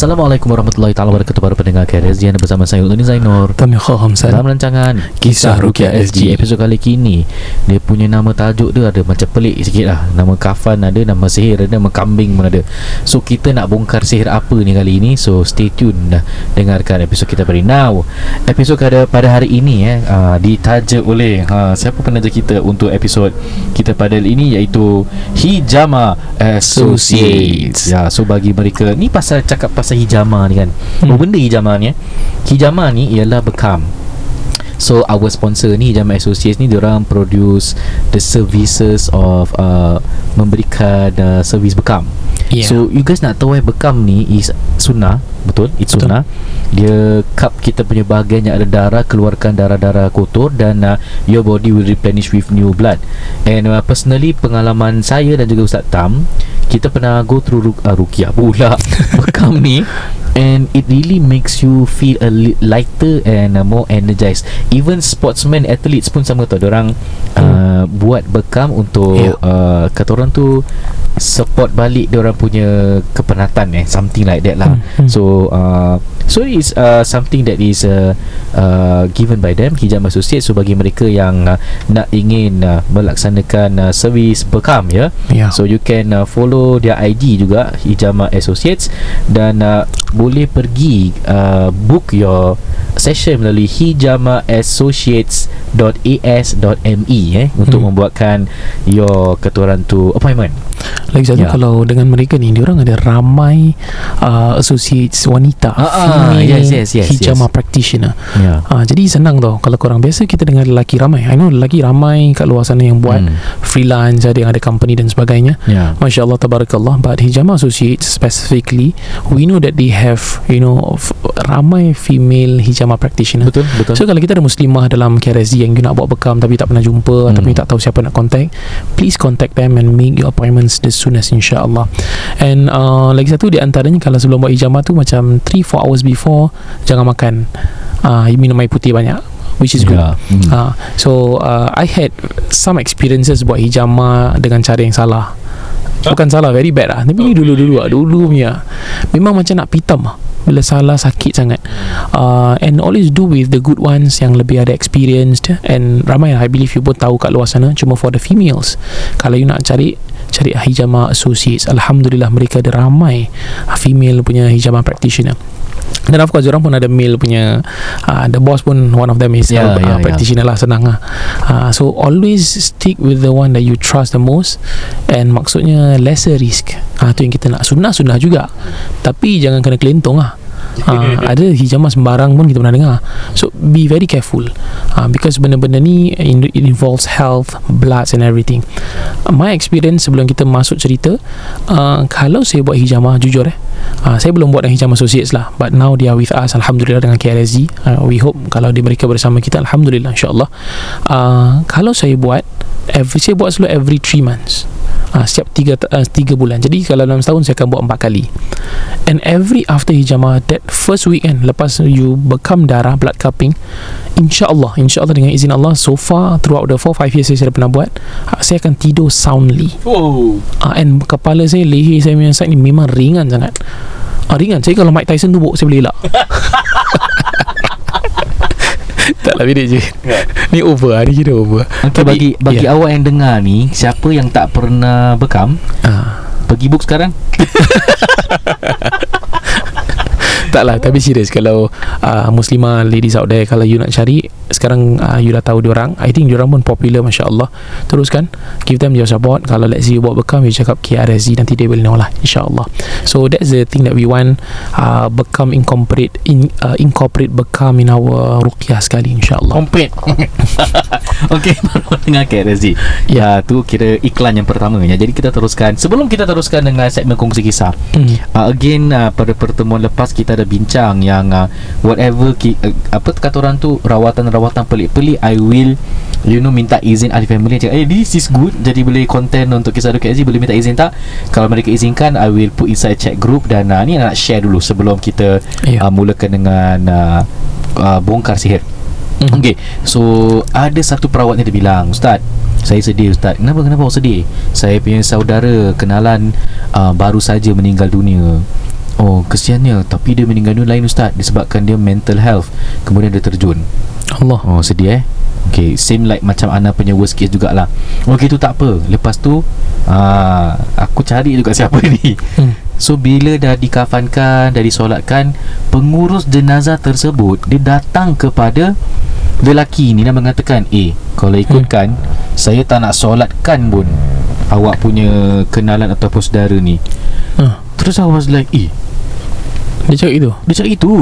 Assalamualaikum warahmatullahi taala wabarakatuh para pendengar KRSG Anda bersama saya Ulun Zainur. Kami Kham dalam rancangan Kisah Rukia SG episod kali kini dia punya nama tajuk dia ada macam pelik sikit lah. Nama kafan ada nama sihir ada nama kambing pun ada. So kita nak bongkar sihir apa ni kali ini so stay tune dah. Dengarkan episod kita pada now. Episod pada pada hari ini eh uh, ditaja oleh uh, siapa penaja kita untuk episod kita pada ini iaitu Hijama Associates. Ya so bagi mereka ni pasal cakap pasal hijama ni kan. Hmm. apa benda hijama ni eh hijama ni ialah bekam. So our sponsor ni Hijama Associates ni Diorang produce The services of uh, Memberikan uh, Servis bekam Yeah. So you guys nak tahu eh Bekam ni is sunnah Betul It's Betul. sunnah Dia cup kita punya bahagian Yang ada darah Keluarkan darah-darah kotor Dan uh, Your body will replenish With new blood And uh, personally Pengalaman saya Dan juga Ustaz Tam Kita pernah go through ru- uh, Rukiah pula Bekam ni And it really makes you feel a li- lighter and uh, more energized. Even sportsmen, athletes pun sama tau. Orang uh, buat bekam untuk Yeah. uh, kata orang tu support balik dia orang punya kepenatan eh something like that lah. Hmm, hmm. So uh, so it's uh, something that is uh, uh, given by them Hijab Associates so bagi mereka yang uh, nak ingin uh, melaksanakan uh, servis bekam ya. Ya. So you can uh, follow their ID juga Hijama Associates dan uh, boleh pergi uh, book your session melalui hijamaassociates.as.me eh untuk Hmm. membuatkan your ketuaran tu appointment. Lagi satu Ya. kalau dengan mereka ni Diorang ada ramai uh, Associates wanita Ah, ah, female yes, yes, yes, Hijama yes. practitioner Ya. uh, Jadi senang tau Kalau korang biasa Kita dengar lelaki ramai I know lelaki ramai Kat luar sana yang buat Hmm. Freelance Ada yang ada company dan sebagainya Ya. Masya Allah Tabarakallah But Hijama Associates specifically We know that they have You know Ramai female Hijama practitioner Betul, betul. So kalau kita ada muslimah dalam KRSG yang you nak buat bekam tapi tak pernah jumpa Hmm. ataupun you tak tahu siapa nak contact, please contact them and make your appointments the soonest insya-Allah. And uh, lagi satu di antaranya kalau sebelum buat hijamah tu macam 3 4 hours before jangan makan. Uh, you minum air putih banyak which is good. Ya. Hmm. Uh, so uh, I had some experiences buat hijama dengan cara yang salah. Bukan salah Very bad lah Tapi ni dulu-dulu lah Dulu punya Memang macam nak pitam lah Bila salah sakit sangat. Uh, And always do with the good ones Yang lebih ada experienced And ramai lah I believe you pun tahu kat luar sana. Cuma for the females Kalau you nak cari Cari hijama associates Alhamdulillah mereka ada ramai uh, Female punya hijama practitioner. Dan of course orang pun ada male punya uh, The boss pun One of them is Ya, uh, ya, ya. practitioner lah Senang lah. Uh, So always stick with the one That you trust the most. And maksudnya Lesser risk. Uh, Tu yang kita nak. Sunnah-sunnah juga. Tapi jangan kena kelentong lah Uh, ada hijamah sembarang pun kita pernah dengar. So be very careful. Uh, Because benda-benda ni It involves health Bloods and everything. My experience sebelum kita masuk cerita uh, Kalau saya buat hijamah Jujur eh uh, Saya belum buat hijamah associates lah. But now they are with us Alhamdulillah dengan KRSG uh, We hope kalau dia mereka bersama kita Alhamdulillah insyaAllah. Uh, Kalau saya buat every, Saya buat selalu every 3 months uh, Setiap 3 uh, tiga bulan. Jadi kalau dalam setahun Saya akan buat 4 kali. And every after hijamah That first weekend Lepas you bekam darah Blood cupping InsyaAllah InsyaAllah dengan izin Allah So far Throughout the 4-5 years Saya dah pernah buat uh, Saya akan tidur soundly. Oh. uh, And kepala saya Leher saya punya side ni Memang ringan sangat. Uh, Ringan. Saya kalau Mike Tyson tumbuk Saya boleh elak Tak lah bedek je Ni over lah Ni kira over Okay, bagi bagi ya. awak yang dengar ni, siapa yang tak pernah bekam, Ah. pergi book sekarang. Tak lah Tapi serius Kalau uh, Muslimah ladies out there Kalau you nak cari Sekarang uh, you dah tahu diorang I think diorang pun popular Masya Allah Teruskan Give them your support. Kalau let's say you buat bekam You cakap KRSZ Nanti dia will know lah InsyaAllah. So that's the thing that we want uh, Bekam incorporate in, uh, Incorporate bekam In our Ruqyah sekali InsyaAllah. Kompet Okay baru dengar KRSG Ya. Tu kira iklan yang pertamanya. Jadi kita teruskan. Sebelum kita teruskan dengan segmen kongsi kisah hmm. uh, Again uh, pada pertemuan lepas Kita ada bincang yang uh, Whatever ki, uh, Apa kata orang tu Rawatan-rawatan pelik-pelik I will You know minta izin ahli family Cakap eh this is good. Jadi boleh content untuk kisah KRSG Boleh minta izin tak? Kalau mereka izinkan I will put inside chat group Dan uh, ni nak share dulu Sebelum kita Ya. uh, Mulakan dengan uh, uh, Bongkar sihir Mhm. Okay So Ada satu perawat ni dia bilang Ustaz Saya sedih Ustaz. Kenapa kenapa awak sedih? Saya punya saudara Kenalan uh, Baru saja meninggal dunia Oh kesiannya Tapi dia meninggal dunia lain Ustaz Disebabkan dia mental health. Kemudian dia terjun. Allah. Oh sedih eh? Okay Same like macam Ana punya worst case jugalah. Okay tu tak apa. Lepas tu aa, Aku cari juga siapa ni. Hmm. So bila dah dikafankan Dah disolatkan Pengurus jenazah tersebut Dia datang kepada Lelaki ni. Dan mengatakan Eh Kalau ikutkan Saya tak nak solatkan pun Awak punya Kenalan ataupun saudara ni. Ha. Terus I was like Eh Dia cakap itu Dia cakap itu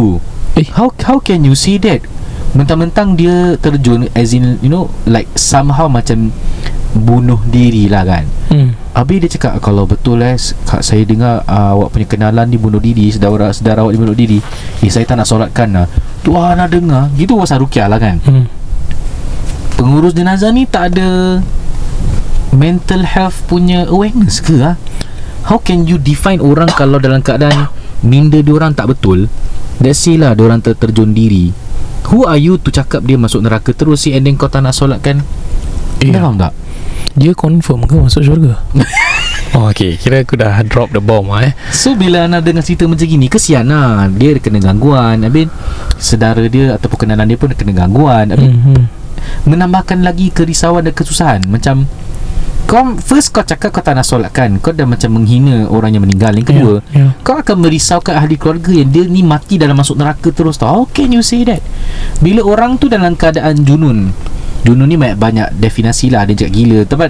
Eh. How how can you say that Mentang-mentang dia terjun As in You know Like somehow macam Bunuh diri lah kan hmm. Habis dia cakap Kalau betul eh Kak saya dengar uh, Awak punya kenalan ni bunuh diri Saudara, saudara awak ni bunuh diri Eh saya tak nak solatkan lah Tu ah nak dengar Gitu pasal Rukiah lah kan Hmm. Pengurus jenazah ni tak ada Mental health punya awareness ke ah? How can you define orang Kalau dalam keadaan Minda diorang tak betul Let's say lah Diorang ter- terjun diri Who are you to cakap dia masuk neraka terus si And then kau tak nak solatkan Eh, Dah faham tak? Dia confirm ke masuk syurga? oh, okay. Kira aku dah drop the bomb lah eh. So bila Ana dengar cerita macam gini Kesian lah Dia kena gangguan Habis Sedara dia Ataupun kenalan dia pun Kena gangguan Habis Hmm. menambahkan lagi kerisauan dan kesusahan macam kau first kau cakap kau tak nak solatkan kau dah macam menghina orang yang meninggal yang kedua Ya, ya. kau akan merisaukan ahli keluarga yang dia ni mati dalam masuk neraka terus tau how can you say that bila orang tu dalam keadaan junun junun ni banyak, banyak definasi lah dia cakap gila tapi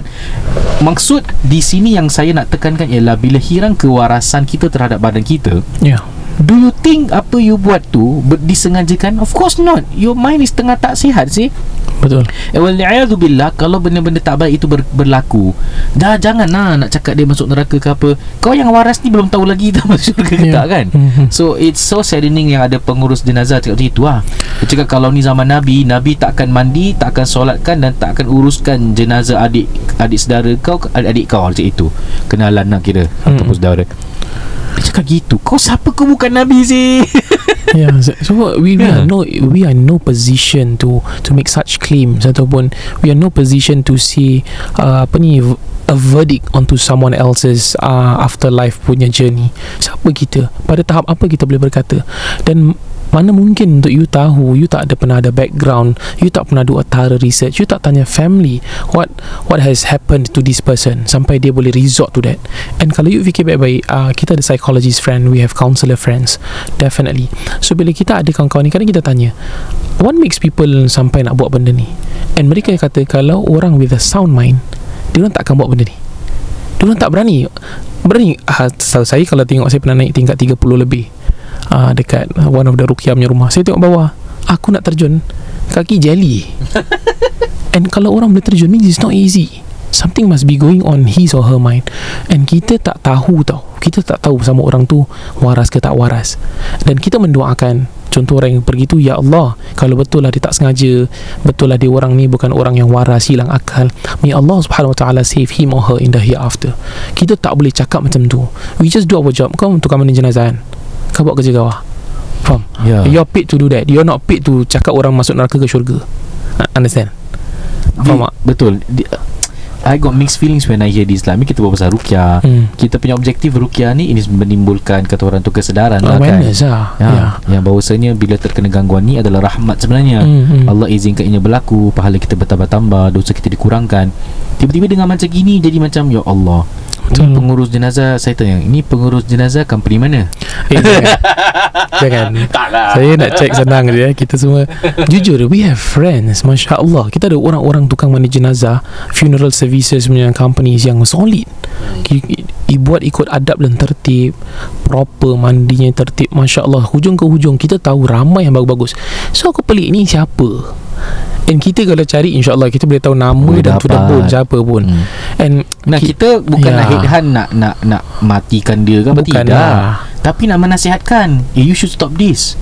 maksud di sini yang saya nak tekankan ialah bila hilang kewarasan kita terhadap badan kita Ya. Do you think apa you buat tu ber- disengajakan? Of course not. Your mind is tengah tak sihat sih. Betul. Eh, well, billah kalau benda-benda tak baik itu ber- berlaku, dah janganlah nak cakap dia masuk neraka ke apa. Kau yang waras ni belum tahu lagi tak masuk syurga ke Ya. tak kan? Mhm. So it's so saddening yang ada pengurus jenazah cakap macam itu lah. Dia cakap kalau ni zaman Nabi, Nabi tak akan mandi, tak akan solatkan dan tak akan uruskan jenazah adik adik saudara kau, adik kau macam itu. Kenalan nak kira Hmm. ataupun saudara. Dia cakap gitu. Kau siapa kau bukan Nabi sih? yeah, so, so we, we Yeah. are no we are no position to to make such claims ataupun we are no position to see uh, apa ni a verdict onto someone else's uh, afterlife punya journey. Siapa kita? Pada tahap apa kita boleh berkata? Dan mana mungkin untuk you tahu you tak ada pernah ada background you tak pernah buat thorough research you tak tanya family what what has happened to this person sampai dia boleh resort to that. And kalau you fikir baik-baik uh, kita ada psychologist friend we have counselor friends definitely. So bila kita ada kawan-kawan ni kadang kita tanya what makes people sampai nak buat benda ni? And mereka kata kalau orang with a sound mind dia orang tak akan buat benda ni. Dia orang tak berani. Berani. Uh, saya kalau tengok saya pernah naik tingkat 30 lebih uh, dekat one of the Rukia punya rumah. Saya tengok bawah aku nak terjun kaki jelly. And kalau orang boleh terjun means it's not easy. Something must be going on his or her mind. And kita tak tahu tau. Kita tak tahu sama orang tu waras ke tak waras. Dan kita mendoakan contoh orang yang pergi tu ya Allah kalau betul lah dia tak sengaja betul lah dia orang ni bukan orang yang waras hilang akal. May Allah subhanahu wa ta'ala save him or her in the hereafter. Kita tak boleh cakap macam tu. We just do our job. Kau tukar mandi jenazah kan kau buat kerja kau lah faham Ya. You're paid to do that You're not paid to Cakap orang masuk neraka ke syurga Uh, Understand Faham tak? Betul. Di, I got mixed feelings when I hear this lah. Ni kita buat pasal rukyah. hmm. Kita punya objektif rukyah ni ini menimbulkan kata orang tu kesedaran lah kan. Awareness lah Ya, Ya Yang bahawasanya bila terkena gangguan ni adalah rahmat sebenarnya. Hmm, hmm. Allah izinkan ianya berlaku, pahala kita bertambah-tambah, dosa kita dikurangkan. Tiba-tiba dengan macam gini jadi macam ya Allah. Ini Betul. pengurus jenazah saya tanya, ini pengurus jenazah company mana? Eh, jangan. jangan Taklah. Saya nak check senang je eh. Kita semua Jujur We have friends Masya Allah Kita ada orang-orang Tukang mandi jenazah Funeral services punya companies Yang solid I, i, i, Buat ikut adab dan tertib Proper Mandinya tertib Masya Allah Hujung ke hujung Kita tahu ramai yang bagus-bagus So aku pelik ni siapa And kita kalau cari InsyaAllah kita boleh tahu Nama Boleh dan to the dapat. bone Siapa pun Hmm. And Nah ki- kita bukanlah Ya. headhunt nak nak nak matikan dia kan Bukan tidak. lah. Tapi nak menasihatkan, eh, you should stop this.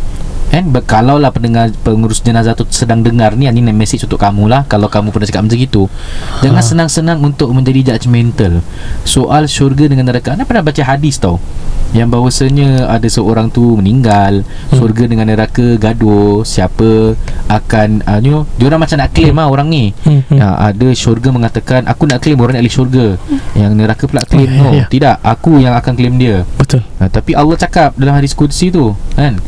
Kan kalau lah pendengar pengurus jenazah tu sedang dengar ni Ini message untuk kamu lah Kalau kamu pernah cakap macam itu Jangan Ha. senang-senang untuk menjadi judgmental Soal syurga dengan neraka Anda pernah baca hadis tau yang bahawasanya ada seorang tu meninggal Hmm. syurga dengan neraka gaduh siapa akan uh, you know dia orang macam nak claim lah orang ni Hmm, hmm. Ya, ada syurga mengatakan aku nak claim orang ahli syurga yang neraka pula claim Ya, no ya. tidak aku yang akan claim dia Betul. ha, tapi Allah cakap dalam hadis kursi tu kan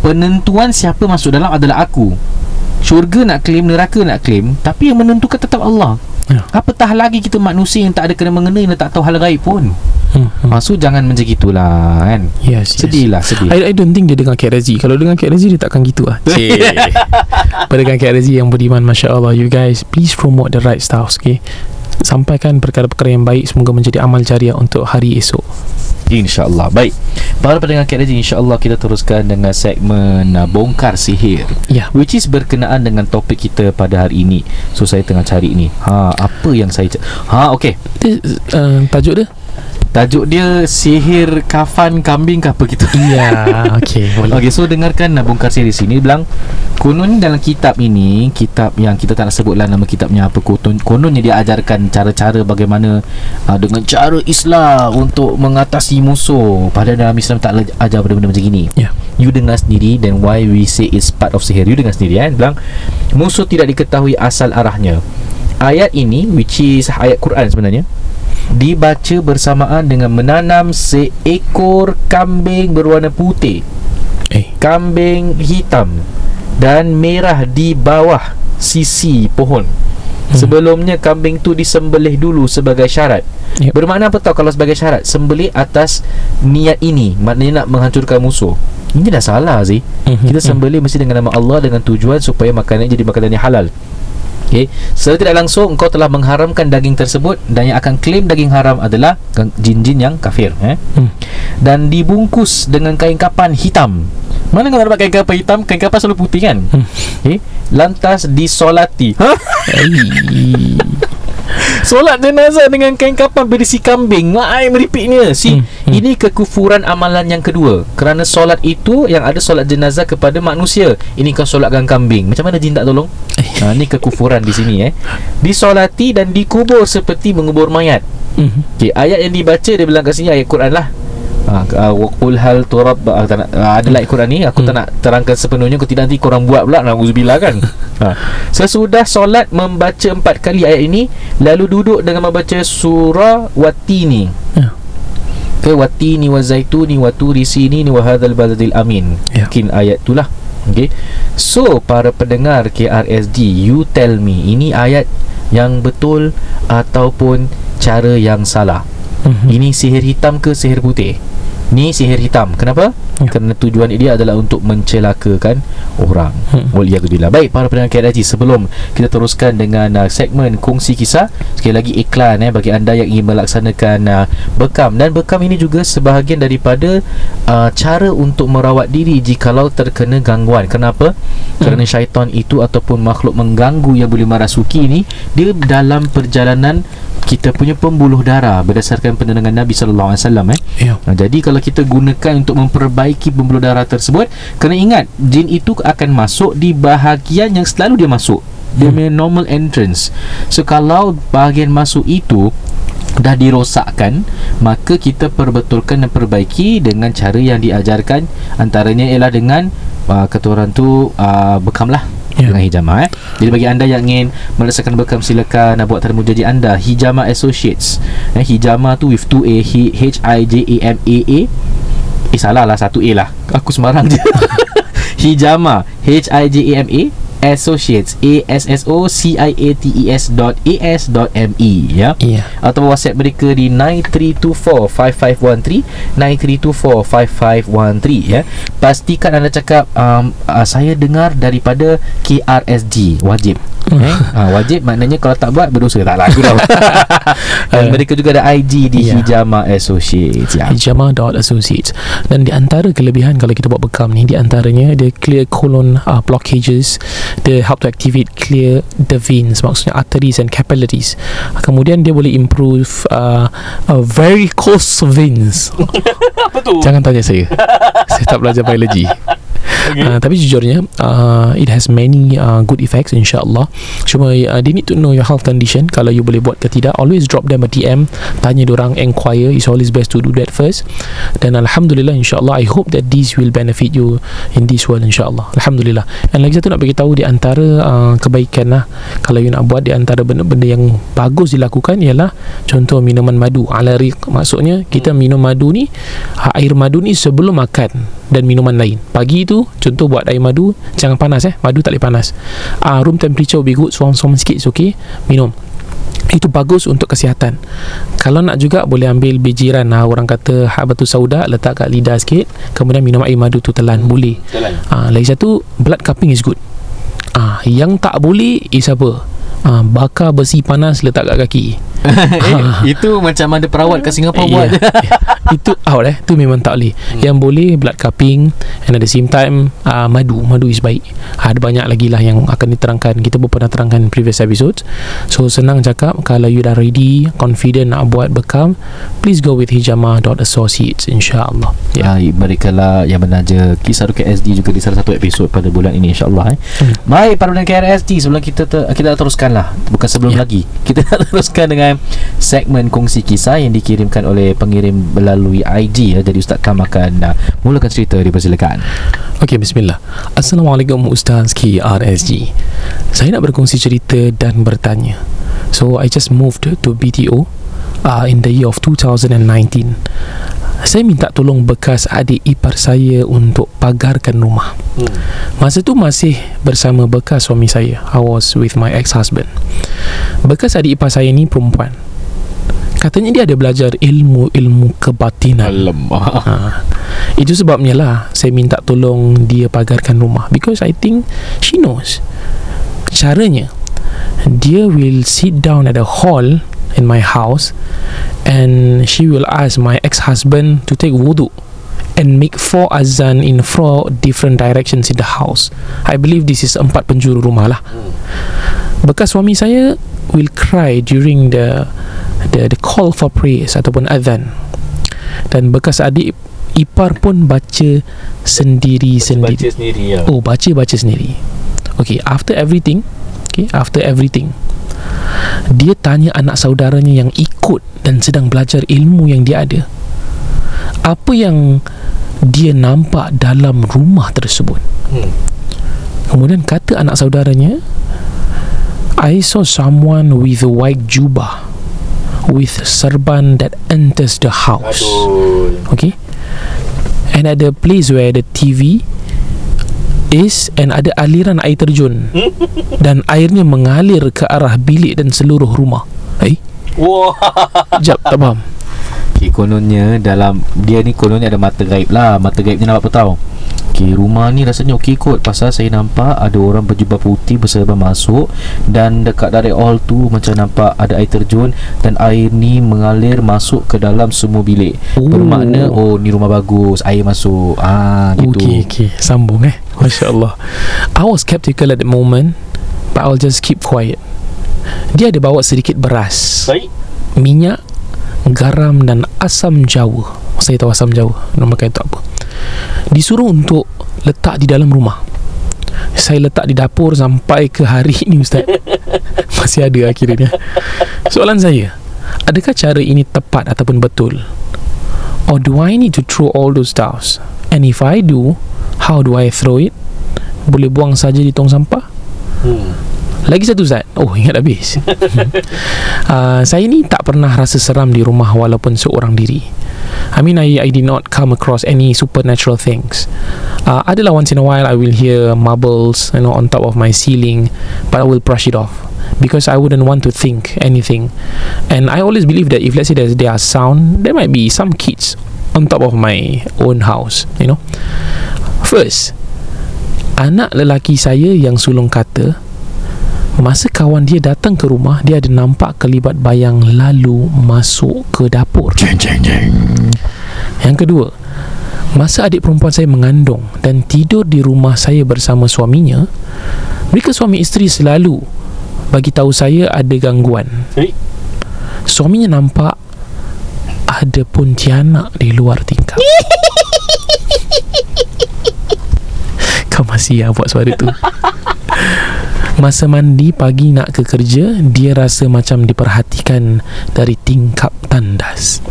penentuan siapa masuk dalam adalah aku syurga nak claim neraka nak claim tapi yang menentukan tetap Allah Ya. apatah lagi kita manusia yang tak ada kena mengena yang tak tahu hal gaib pun? Hmm, hmm. ha, so jangan macam gitulah kan? Yes, yes. sedih lah sedih. I, I don't think dia dengar Kak Razi. Kalau dengar Kak Razi Dia takkan gitu Cik. Pada Kak Razi yang beriman Masya Allah You guys Please promote the right stuff Okay? Sampaikan perkara-perkara yang baik. Semoga menjadi amal jariah Untuk hari esok InsyaAllah. Baik. Para pendengar KRJ InsyaAllah kita teruskan Dengan segmen uh, Bongkar Sihir. Ya. Which is berkenaan dengan topik kita pada hari ini. So saya tengah cari ni. Ha apa yang saya Ha okey. Dia, uh, Tajuk dia Tajuk dia Sihir kafan kambing ke apa gitu. Ya Okay boleh. Okey so dengarkan Bongkar Sihir di sini Bilang Konon dalam kitab ini Kitab yang kita tak nak sebutlah Nama kitabnya apa Konon, Kononnya dia ajarkan Cara-cara bagaimana uh, Dengan cara Islam Untuk mengatasi musuh. Padahal dalam Islam tak ajar benda-benda macam gini. Ya. You dengar sendiri Then why we say it's part of sihir. You dengar sendiri kan Bilang Musuh tidak diketahui asal arahnya. Ayat ini Which is ayat Quran sebenarnya Dibaca bersamaan dengan menanam seekor kambing berwarna putih Eh. Kambing hitam Dan merah di bawah sisi pohon. Sebelumnya kambing tu disembelih dulu sebagai syarat. Yep. Bermakna apa tau kalau sebagai syarat? Sembelih atas niat ini. Maknanya nak menghancurkan musuh. Ini dah salah sih Mhm, Kita mhm. sembelih mesti dengan nama Allah Dengan tujuan supaya makanan jadi makanan yang halal Okay. Secara tidak langsung Engkau telah mengharamkan daging tersebut Dan yang akan klaim daging haram adalah Jin-jin yang kafir eh? Hmm. Dan dibungkus dengan kain kapan hitam Mana kau nak dapat kain kapan hitam Kain kapan selalu putih kan Hmm. okay. Lantas disolati ha? Solat jenazah dengan kain kapan berisi kambing Maai meripiknya Si Hmm, hmm, hmm. Ini kekufuran amalan yang kedua Kerana solat itu Yang ada solat jenazah kepada manusia Ini kau solatkan kambing Macam mana jin tak tolong? ha, Ini kekufuran di sini eh Disolati dan dikubur Seperti mengubur mayat Mhm. Okay, ayat yang dibaca dia bilang kat sini ayat Quran lah. Ha, uh, waqul hal turab uh, tak nak, uh, ada ayat Quran ni aku Hmm. tak nak terangkan sepenuhnya aku tidak nanti korang buat pula nauzubillah kan. ha. Sesudah solat membaca empat kali ayat ini lalu duduk dengan membaca surah Watini. Ya. Ke Watini wa zaituni wa turi sini wa hadzal baladil amin. Ya. Mungkin ayat itulah. Okay. So para pendengar KRSG You tell me Ini ayat yang betul Ataupun cara yang salah Mhm. Ini sihir hitam ke sihir putih? Ni sihir hitam Kenapa? Ya. Kerana tujuan dia adalah untuk mencelakakan orang Hmm. Waliyahzubillah Baik para pendengar KRSG Sebelum kita teruskan dengan uh, segmen kongsi kisah Sekali lagi iklan eh Bagi anda yang ingin melaksanakan uh, bekam Dan bekam ini juga sebahagian daripada uh, Cara untuk merawat diri Jikalau terkena gangguan Kenapa? Kerana syaitan itu Ataupun makhluk mengganggu Yang boleh marasuki ini Dia dalam perjalanan kita punya pembuluh darah berdasarkan penerangan Nabi sallallahu alaihi wasallam eh. Nah, jadi kalau kita gunakan untuk memperbaiki pembuluh darah tersebut, kena ingat jin itu akan masuk di bahagian yang selalu dia masuk. Dia Hmm. punya normal entrance. So kalau bahagian masuk itu dah dirosakkan, maka kita perbetulkan dan perbaiki dengan cara yang diajarkan antaranya ialah dengan uh, kata orang tu uh, bekam lah Ya. dengan hijama eh. Jadi bagi anda yang ingin merasakan bekam silakan uh, buat tanda mujaji anda Hijama Associates. Eh, hijama tu with 2A H H I J A M A A. Eh salah lah satu A lah. Aku sembarang je. hijama H I J A M A Associates A S S O C I A T E S dot A S dot M E ya Ya atau WhatsApp mereka di 93245513 93245513 ya. Pastikan anda cakap um, uh, saya dengar daripada KRSG wajib. eh? ha, wajib maknanya kalau tak buat berdosa tak lah. Dan mereka juga ada IG di Ya. Hijama Associates ya. Hijama.associates Dan di antara kelebihan Kalau kita buat bekam ni Di antaranya Dia clear colon uh, blockages Dia help to activate Clear the veins Maksudnya arteries and capillaries. Kemudian dia boleh improve uh, uh, Varicose veins. Apa tu? Jangan tanya saya. Saya tak belajar biologi okay. uh, tapi jujurnya uh, it has many uh, good effects insyaallah. Cuma uh, they need to know your health condition. Kalau you boleh buat ke tidak always drop them a DM tanya orang inquire it's always best to do that first. Dan alhamdulillah insyaallah I hope that this will benefit you in this world insyaallah. Alhamdulillah. And lagi satu nak bagi tahu di antara uh, kebaikan lah kalau you nak buat di antara benda-benda yang bagus dilakukan ialah contoh minuman madu. Ala riq maksudnya kita minum madu ni air madu ni sebelum makan dan minuman lain. Pagi tu contoh buat air madu jangan panas eh. Madu tak boleh panas. Uh, room temperature will be good suam-suam sikit it's okay. Minum. Itu bagus untuk kesihatan. Kalau nak juga boleh ambil bijiran lah orang kata habatus sauda letak kat lidah sikit kemudian minum air madu tu telan. Boleh. Jalan. uh, lagi satu blood cupping is good. Ah, yang tak boleh is apa? Ah, bakar besi panas letak kat kaki. Eh, Itu macam ada perawat kat Singapura buat Ya. Itu out eh. Tu memang tak boleh. Hmm. Yang boleh blood cupping and at the same time uh, madu. Madu is baik. Ah, Ada banyak lagi lah yang akan diterangkan. Kita pun pernah terangkan previous episodes. So senang cakap kalau you dah ready, confident nak buat bekam, please go with hijama.associates insya-Allah. Ya, yeah. berikanlah yang menaja kisah Rukia SD juga di salah satu episod pada bulan ini insyaAllah eh. Hmm. Baik para pendengar KRSD sebelum kita ter, kita nak teruskan lah bukan sebelum Ya. lagi kita nak teruskan dengan segmen kongsi kisah yang dikirimkan oleh pengirim melalui IG ya. jadi Ustaz Kam akan uh, mulakan cerita dipersilakan Okey, bismillah. Assalamualaikum Ustaz KRSG. Saya nak berkongsi cerita dan bertanya. So, I just moved to BTO uh, in the year of 2019. Saya minta tolong bekas adik ipar saya untuk pagarkan rumah. Hmm. Masa tu masih bersama bekas suami saya. I was with my ex-husband. Bekas adik ipar saya ni perempuan. Katanya dia ada belajar ilmu-ilmu kebatinan. Alamak Ha. Itu sebabnya lah saya minta tolong dia pagarkan rumah because I think she knows. Caranya dia will sit down at a hall in my house and she will ask my ex-husband to take wudu and make four azan in four different directions in the house. I believe this is empat penjuru rumah lah. Bekas suami saya will cry during the the the call for prayers ataupun azan. Dan bekas adik ipar pun baca sendiri-sendiri. Baca sendiri ya. Oh, baca-baca sendiri. Okay, after everything, okay, after everything, dia tanya anak saudaranya yang ikut dan sedang belajar ilmu yang dia ada. Apa yang dia nampak dalam rumah tersebut? Hmm. Kemudian kata anak saudaranya, I saw someone with a white jubah with serban that enters the house. Aduh. Okay And at the place where the TV is and ada aliran air terjun dan airnya mengalir ke arah bilik dan seluruh rumah. Eh, Wah. jap tak faham. Okay, kononnya dalam dia ni kononnya ada mata gaib lah mata gaibnya nampak apa tahu Okay, rumah ni rasanya okey kot Pasal saya nampak ada orang berjubah putih berserban masuk Dan dekat dari all tu macam nampak ada air terjun Dan air ni mengalir masuk ke dalam semua bilik Oh. Bermakna, oh ni rumah bagus Air masuk Ah gitu Okey, okey. Sambung eh. Masya Allah. I was skeptical at the moment but I'll just keep quiet. Dia ada bawa sedikit beras, Baik. minyak, garam dan asam jawa. Saya tahu asam jawa. Nama kain tak apa. Disuruh untuk letak di dalam rumah. Saya letak di dapur sampai ke hari ini Ustaz. Masih ada akhirnya. Soalan saya, adakah cara ini tepat ataupun betul? Or do I need to throw all those stuffs? And if I do, how do I throw it? Boleh buang saja di tong sampah? Hmm. Lagi satu Zat Oh ingat habis uh, Saya ni tak pernah rasa seram di rumah Walaupun seorang diri I mean I, I did not come across any supernatural things. Uh, Adalah once in a while I will hear marbles You know on top of my ceiling But I will brush it off Because I wouldn't want to think anything. And I always believe that If let's say there's, there are sound There might be some kids On top of my own house You know. First Anak lelaki saya yang sulung kata Masa kawan dia datang ke rumah Dia ada nampak kelibat bayang lalu masuk ke dapur. Jeng jeng jeng. Yang kedua Masa adik perempuan saya mengandung Dan tidur di rumah saya bersama suaminya Mereka suami isteri selalu Bagi tahu saya ada gangguan. Suaminya nampak Ada pontianak di luar tingkap. Emosi lah buat suara tu Masa mandi pagi nak ke kerja Dia rasa macam diperhatikan Dari tingkap tandas.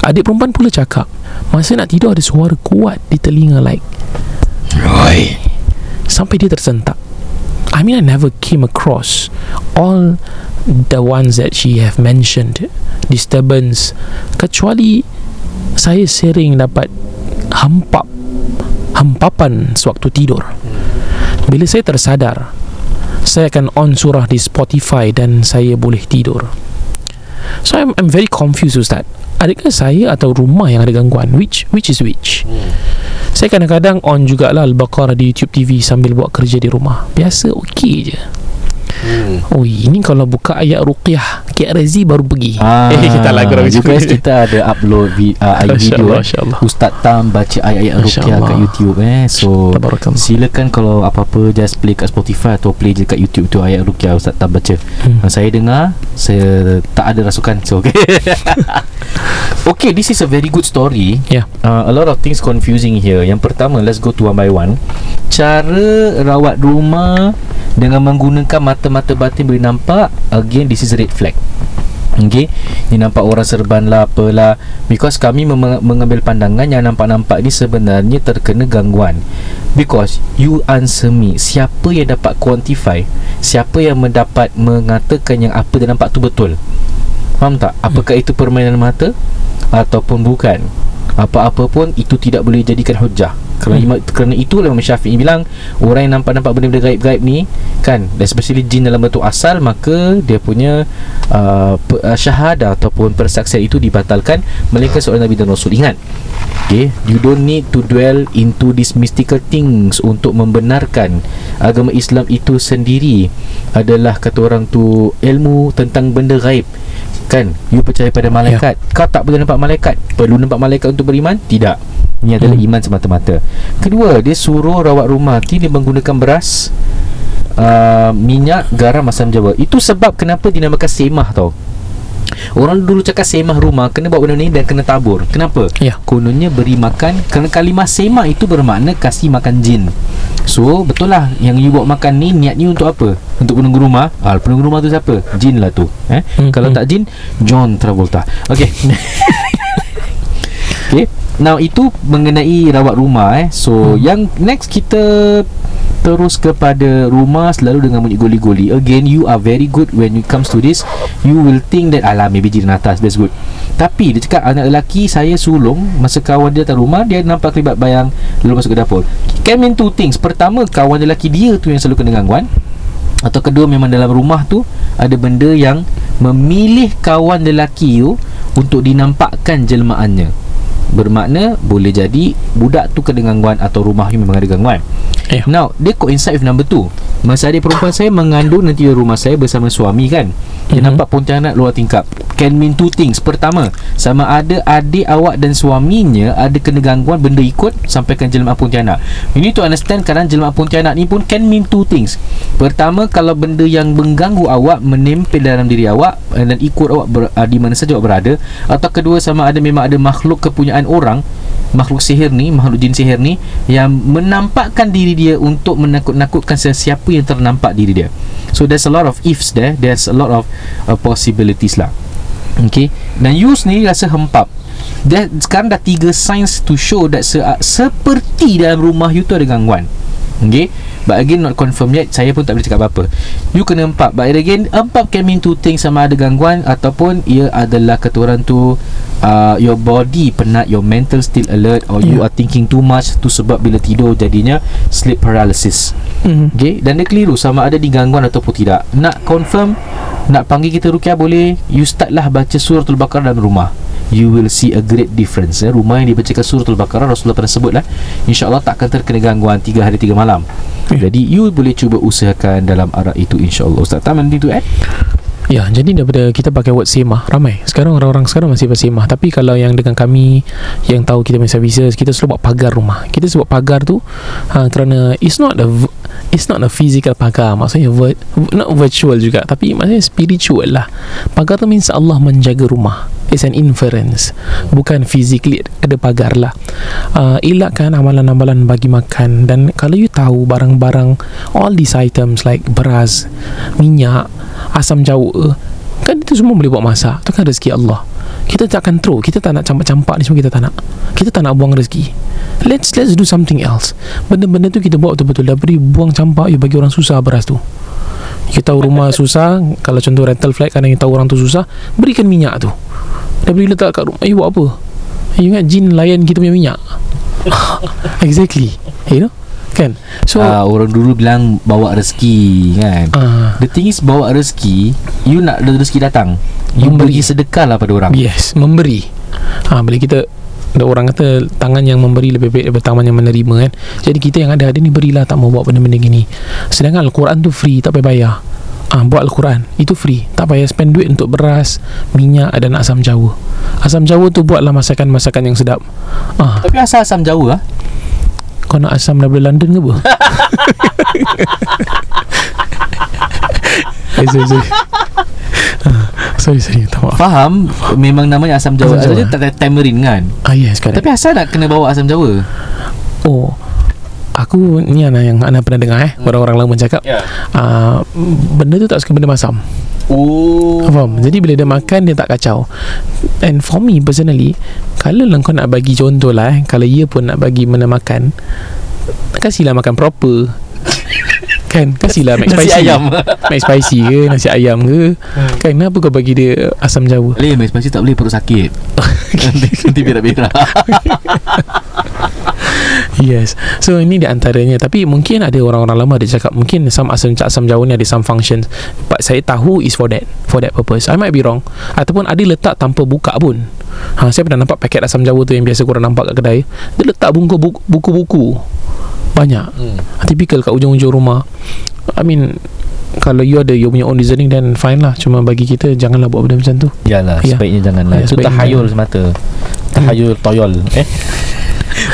Adik perempuan pula cakap Masa nak tidur ada suara kuat Di telinga like. Roy Sampai dia tersentak. I mean I never came across All the ones that she have mentioned Disturbance Kecuali Saya sering dapat Hampap Hampapan sewaktu tidur. Bila saya tersadar Saya akan on surah di Spotify Dan saya boleh tidur. So I'm, I'm very confused Ustaz. Adakah saya atau rumah yang ada gangguan? Which which is which? Saya kadang-kadang on jugalah Al-Baqarah di YouTube TV Sambil buat kerja di rumah. Biasa okey je. Hmm. Oh ini kalau buka ayat ruqyah Razi baru pergi Ah, Eh kita kurang Juga kita ada upload vi, uh, Masya video Allah, eh. Ustaz Tam baca ayat-ayat ruqyah kat. YouTube eh. So silakan kalau apa-apa just play kat Spotify atau play je kat YouTube tu ayat ruqyah Ustaz Tam baca. Hmm. Saya dengar saya tak ada rasukan so okay. okay, this is a very good story. Ya Uh, a lot of things confusing here. Yang pertama, let's go to one by one. Cara rawat rumah dengan menggunakan mata-mata batin boleh nampak again this is red flag. Okay Ni nampak orang serban lah Apalah. Because kami mem- mengambil pandangan Yang nampak-nampak ni sebenarnya Terkena gangguan. Because You answer me Siapa yang dapat quantify? Siapa yang mendapat Mengatakan yang apa dia nampak tu betul? Faham tak? Apakah itu permainan mata? Ataupun bukan? Apa-apa pun Itu tidak boleh jadikan hujah kerana, Hmm. kerana itulah Imam Syafi'i bilang Orang yang nampak-nampak benda-benda gaib-gaib ni Kan Especially jin dalam bentuk asal Maka dia punya uh, pe- uh, Syahadah Ataupun persaksian itu dibatalkan Melainkan seorang Nabi dan Rasul Ingat Okay You don't need to dwell Into these mystical things Untuk membenarkan Agama Islam itu sendiri Adalah kata orang tu Ilmu tentang benda gaib Kan You percaya pada malaikat yeah. Kau tak boleh nampak malaikat Perlu nampak malaikat untuk beriman? Tidak Ini adalah Hmm. iman semata-mata. Kedua Dia suruh rawat rumah. Ti dia menggunakan beras uh, Minyak Garam Asam jawa. Itu sebab kenapa dinamakan semah tau. Orang dulu cakap semah rumah Kena buat benda ni Dan kena tabur. Kenapa? Ya. Kononnya beri makan. Kerana kalimah semah itu bermakna Kasih makan jin. So betul lah Yang you bawa makan ni Niat ni untuk apa? Untuk penunggu rumah? Ah, Penunggu rumah tu siapa? Jin lah tu. Eh? Hmm, Kalau hmm. tak jin John Travolta. Okay Okay Now itu mengenai rawat rumah eh. So Hmm. yang next kita terus kepada rumah selalu dengan bunyi goli-goli. Again you are very good when it comes to this. You will think that alah maybe jiran atas that's good. Tapi dia cakap anak lelaki saya sulung masa kawan dia datang rumah dia nampak kelibat bayang lalu masuk ke dapur. Can mean two things. Pertama kawan lelaki dia tu yang selalu kena gangguan. Atau kedua memang dalam rumah tu ada benda yang memilih kawan lelaki tu untuk dinampakkan jelmaannya. Bermakna boleh jadi budak tu kena gangguan atau rumah memang ada gangguan. Ya. Now, dia coincide with number two Masa adik perempuan saya mengandung nanti di rumah saya bersama suami kan Dia Mhm. nampak pontianak luar tingkap Can mean two things Pertama, sama ada adik awak dan suaminya Ada kena gangguan benda ikut Sampaikan jelmaan pontianak You need to understand kadang jelmaan pontianak ni pun can mean two things Pertama, kalau benda yang mengganggu awak Menempel dalam diri awak eh, Dan ikut awak ber, uh, di mana saja awak berada. Atau kedua, sama ada memang ada makhluk kepunyaan orang makhluk sihir ni makhluk jin sihir ni yang menampakkan diri dia untuk menakut-nakutkan sesiapa yang ternampak diri dia. So there's a lot of ifs there there's a lot of uh, possibilities lah. Okay? Dan you sendiri rasa hempap. That, sekarang dah tiga signs to show that se, seperti dalam rumah you tu ada gangguan. Okay But again not confirm yet. Saya pun tak boleh cakap apa-apa. You kena empat. But again Empat can mean two things. Sama ada gangguan Ataupun Ia adalah kata orang tu uh, Your body penat Your mental still alert Or you Yeah. are thinking too much Tu sebab bila tidur Jadinya Sleep paralysis. Mhm. Okay? Dan dia keliru. Sama ada digangguan ataupun tidak. Nak confirm Nak panggil kita Rukiah boleh You start lah baca suratul Baqarah dalam rumah You will see a great difference eh. Rumah yang dibacakan suratul Baqarah Rasulullah pernah sebut lah InsyaAllah takkan terkena gangguan 3 hari 3 malam Eh. Jadi you boleh cuba usahakan Dalam arah itu insyaAllah Ustaz Tam anything to add? Ya, jadi daripada kita pakai word semah ramai. Sekarang orang-orang sekarang masih pakai semah. Tapi kalau yang dengan kami yang tahu kita punya services, kita selalu buat pagar rumah. Kita sebut pagar tu ha, kerana it's not a it's not a physical pagar. Maksudnya vir- not virtual juga, tapi maksudnya spiritual lah. Pagar tu means Allah menjaga rumah. It's an inference. Bukan physically ada pagar lah. Uh, elakkan amalan-amalan bagi makan dan kalau you tahu barang-barang all these items like beras, minyak, asam jawa kan itu semua boleh buat masak. Tu kan rezeki Allah. Kita tak akan throw kita tak nak campak-campak ni semua kita tak nak. Kita tak nak buang rezeki. Let's let's do something else. Benda-benda tu kita buat betul-betul. Daripada buang campak you bagi orang susah beras tu. Kita tahu rumah susah kalau contoh rental flat kadang you tahu orang tu susah berikan minyak tu. Daripada letak kat rumah you buat apa? You ingat jin layan kita punya minyak? Exactly. You know kan so uh, orang dulu bilang bawa rezeki kan uh, the thing is bawa rezeki you nak rezeki datang you Memberi. bagi sedekah lah pada orang Yes, memberi. Ha, bila kita ada orang kata tangan yang memberi lebih baik daripada tangan yang menerima kan. Jadi kita yang ada ada ni berilah tak mau buat benda-benda gini. Sedangkan Al-Quran tu free, tak payah bayar. Ah, buat Al-Quran itu free tak payah spend duit untuk beras minyak dan asam jawa asam jawa tu buatlah masakan-masakan yang sedap ah, tapi asal asam jawa ah kau nak asam daripada London ke apa? Eh, sorry sorry. Ah, sorry sorry. Tak maaf faham? Memang namanya asam jawa. Asam asam jawa. jawa tak tamarind kan? Ah yes correct. Tapi asal nak kena bawa asam jawa? Oh Aku ni Ana yang Ana pernah dengar eh Orang-orang lama cakap ya. uh, Benda tu tak suka benda masam. Oh. Faham? Jadi bila dia makan Dia tak kacau. And for me personally Kalau lah kau nak bagi contoh lah eh Kalau ia pun nak bagi mana makan Kasihlah makan proper Kan? Kasihlah Mac nasi spicy? ayam. Mac spicy ke Nasi ayam ke? Kan? Kenapa kau bagi dia Asam jawa? Boleh mac spicy tak boleh perut sakit. Nanti, nanti berak-berak Yes. So ini di antaranya. Tapi mungkin ada orang-orang lama Dia cakap Mungkin some asam, asam jawa ni Ada some functions But saya tahu is for that For that purpose. I might be wrong. Ataupun ada letak tanpa buka pun ha, Saya pernah nampak paket asam jawa tu Yang biasa korang nampak kat kedai. Dia letak bungkus buku- buku-buku. Banyak. Hmm. Typical kat ujung-ujung rumah. I mean kalau you ada you punya own reasoning then fine lah. Cuma bagi kita janganlah buat benda macam tu. Yalah Ya. Sebaiknya janganlah. Ya, Itu sebaiknya tahayul jangan. semata. Tahayul toyol Eh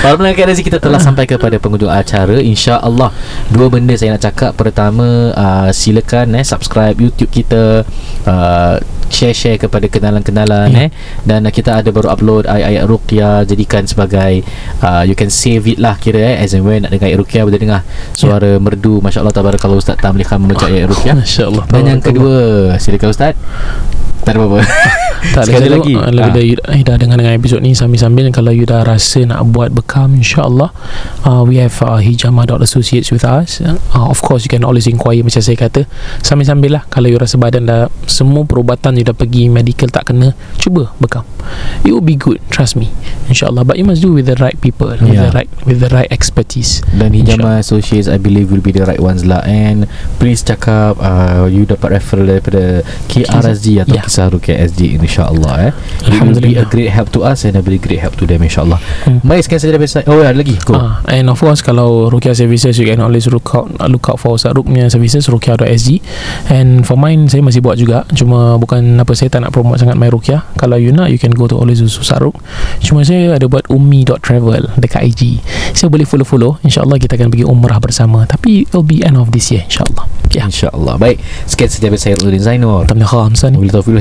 Para pendengar KRZ kita telah sampai kepada penghujung acara. InsyaAllah Dua benda saya nak cakap. Pertama uh, Silakan eh Subscribe YouTube kita uh, Share-share kepada kenalan-kenalan Ya. eh. Dan uh, kita ada baru upload Ayat-ayat Ruqyah Jadikan sebagai uh, You can save it lah Kira eh As and when nak dengar ayat Ruqyah Boleh dengar Suara merdu. Masya Allah Tabarakallah Ustaz Tamlihan membaca ayat Ruqyah. Masya Allah Dan yang kedua. Silakan Ustaz. Tak ada apa-apa Tak Sekali lagi. Lebih Ah. dah, you, dah dengar dengan episod ni Sambil-sambil Kalau you dah rasa nak buat bekam InsyaAllah uh, We have uh, Hijama.associates with us uh, Of course you can always inquire Macam saya kata Sambil-sambil lah Kalau you rasa badan dah Semua perubatan you dah pergi Medical tak kena Cuba bekam It will be good Trust me InsyaAllah But you must do with the right people With Yeah. the right With the right expertise Dan Hijama Associates I believe will be the right ones lah And please cakap uh, You dapat referral daripada KRSG Atau Ya. Kisah Rukia SG InsyaAllah eh. It will be a great help to us And a very great help to them InsyaAllah Hmm. Baik sekian saja dari saya Oh ada lagi? Go. Ah, and of course kalau Rukia services you can always look out look out for Ustaz Ruk punya services rukia.sg and for mine saya masih buat juga. Cuma bukan apa saya tak nak promote sangat my Rukia. Kalau you nak you can go to always Ustaz Ruk. Cuma saya ada buat ummi.travel dekat IG so boleh follow-follow. insyaAllah kita akan pergi umrah bersama. Tapi it'll be end of this year insyaAllah ya InsyaAllah Baik. Sekian saja dari saya Zainur. Tamliha Hamzah ni Wabillahi taufiq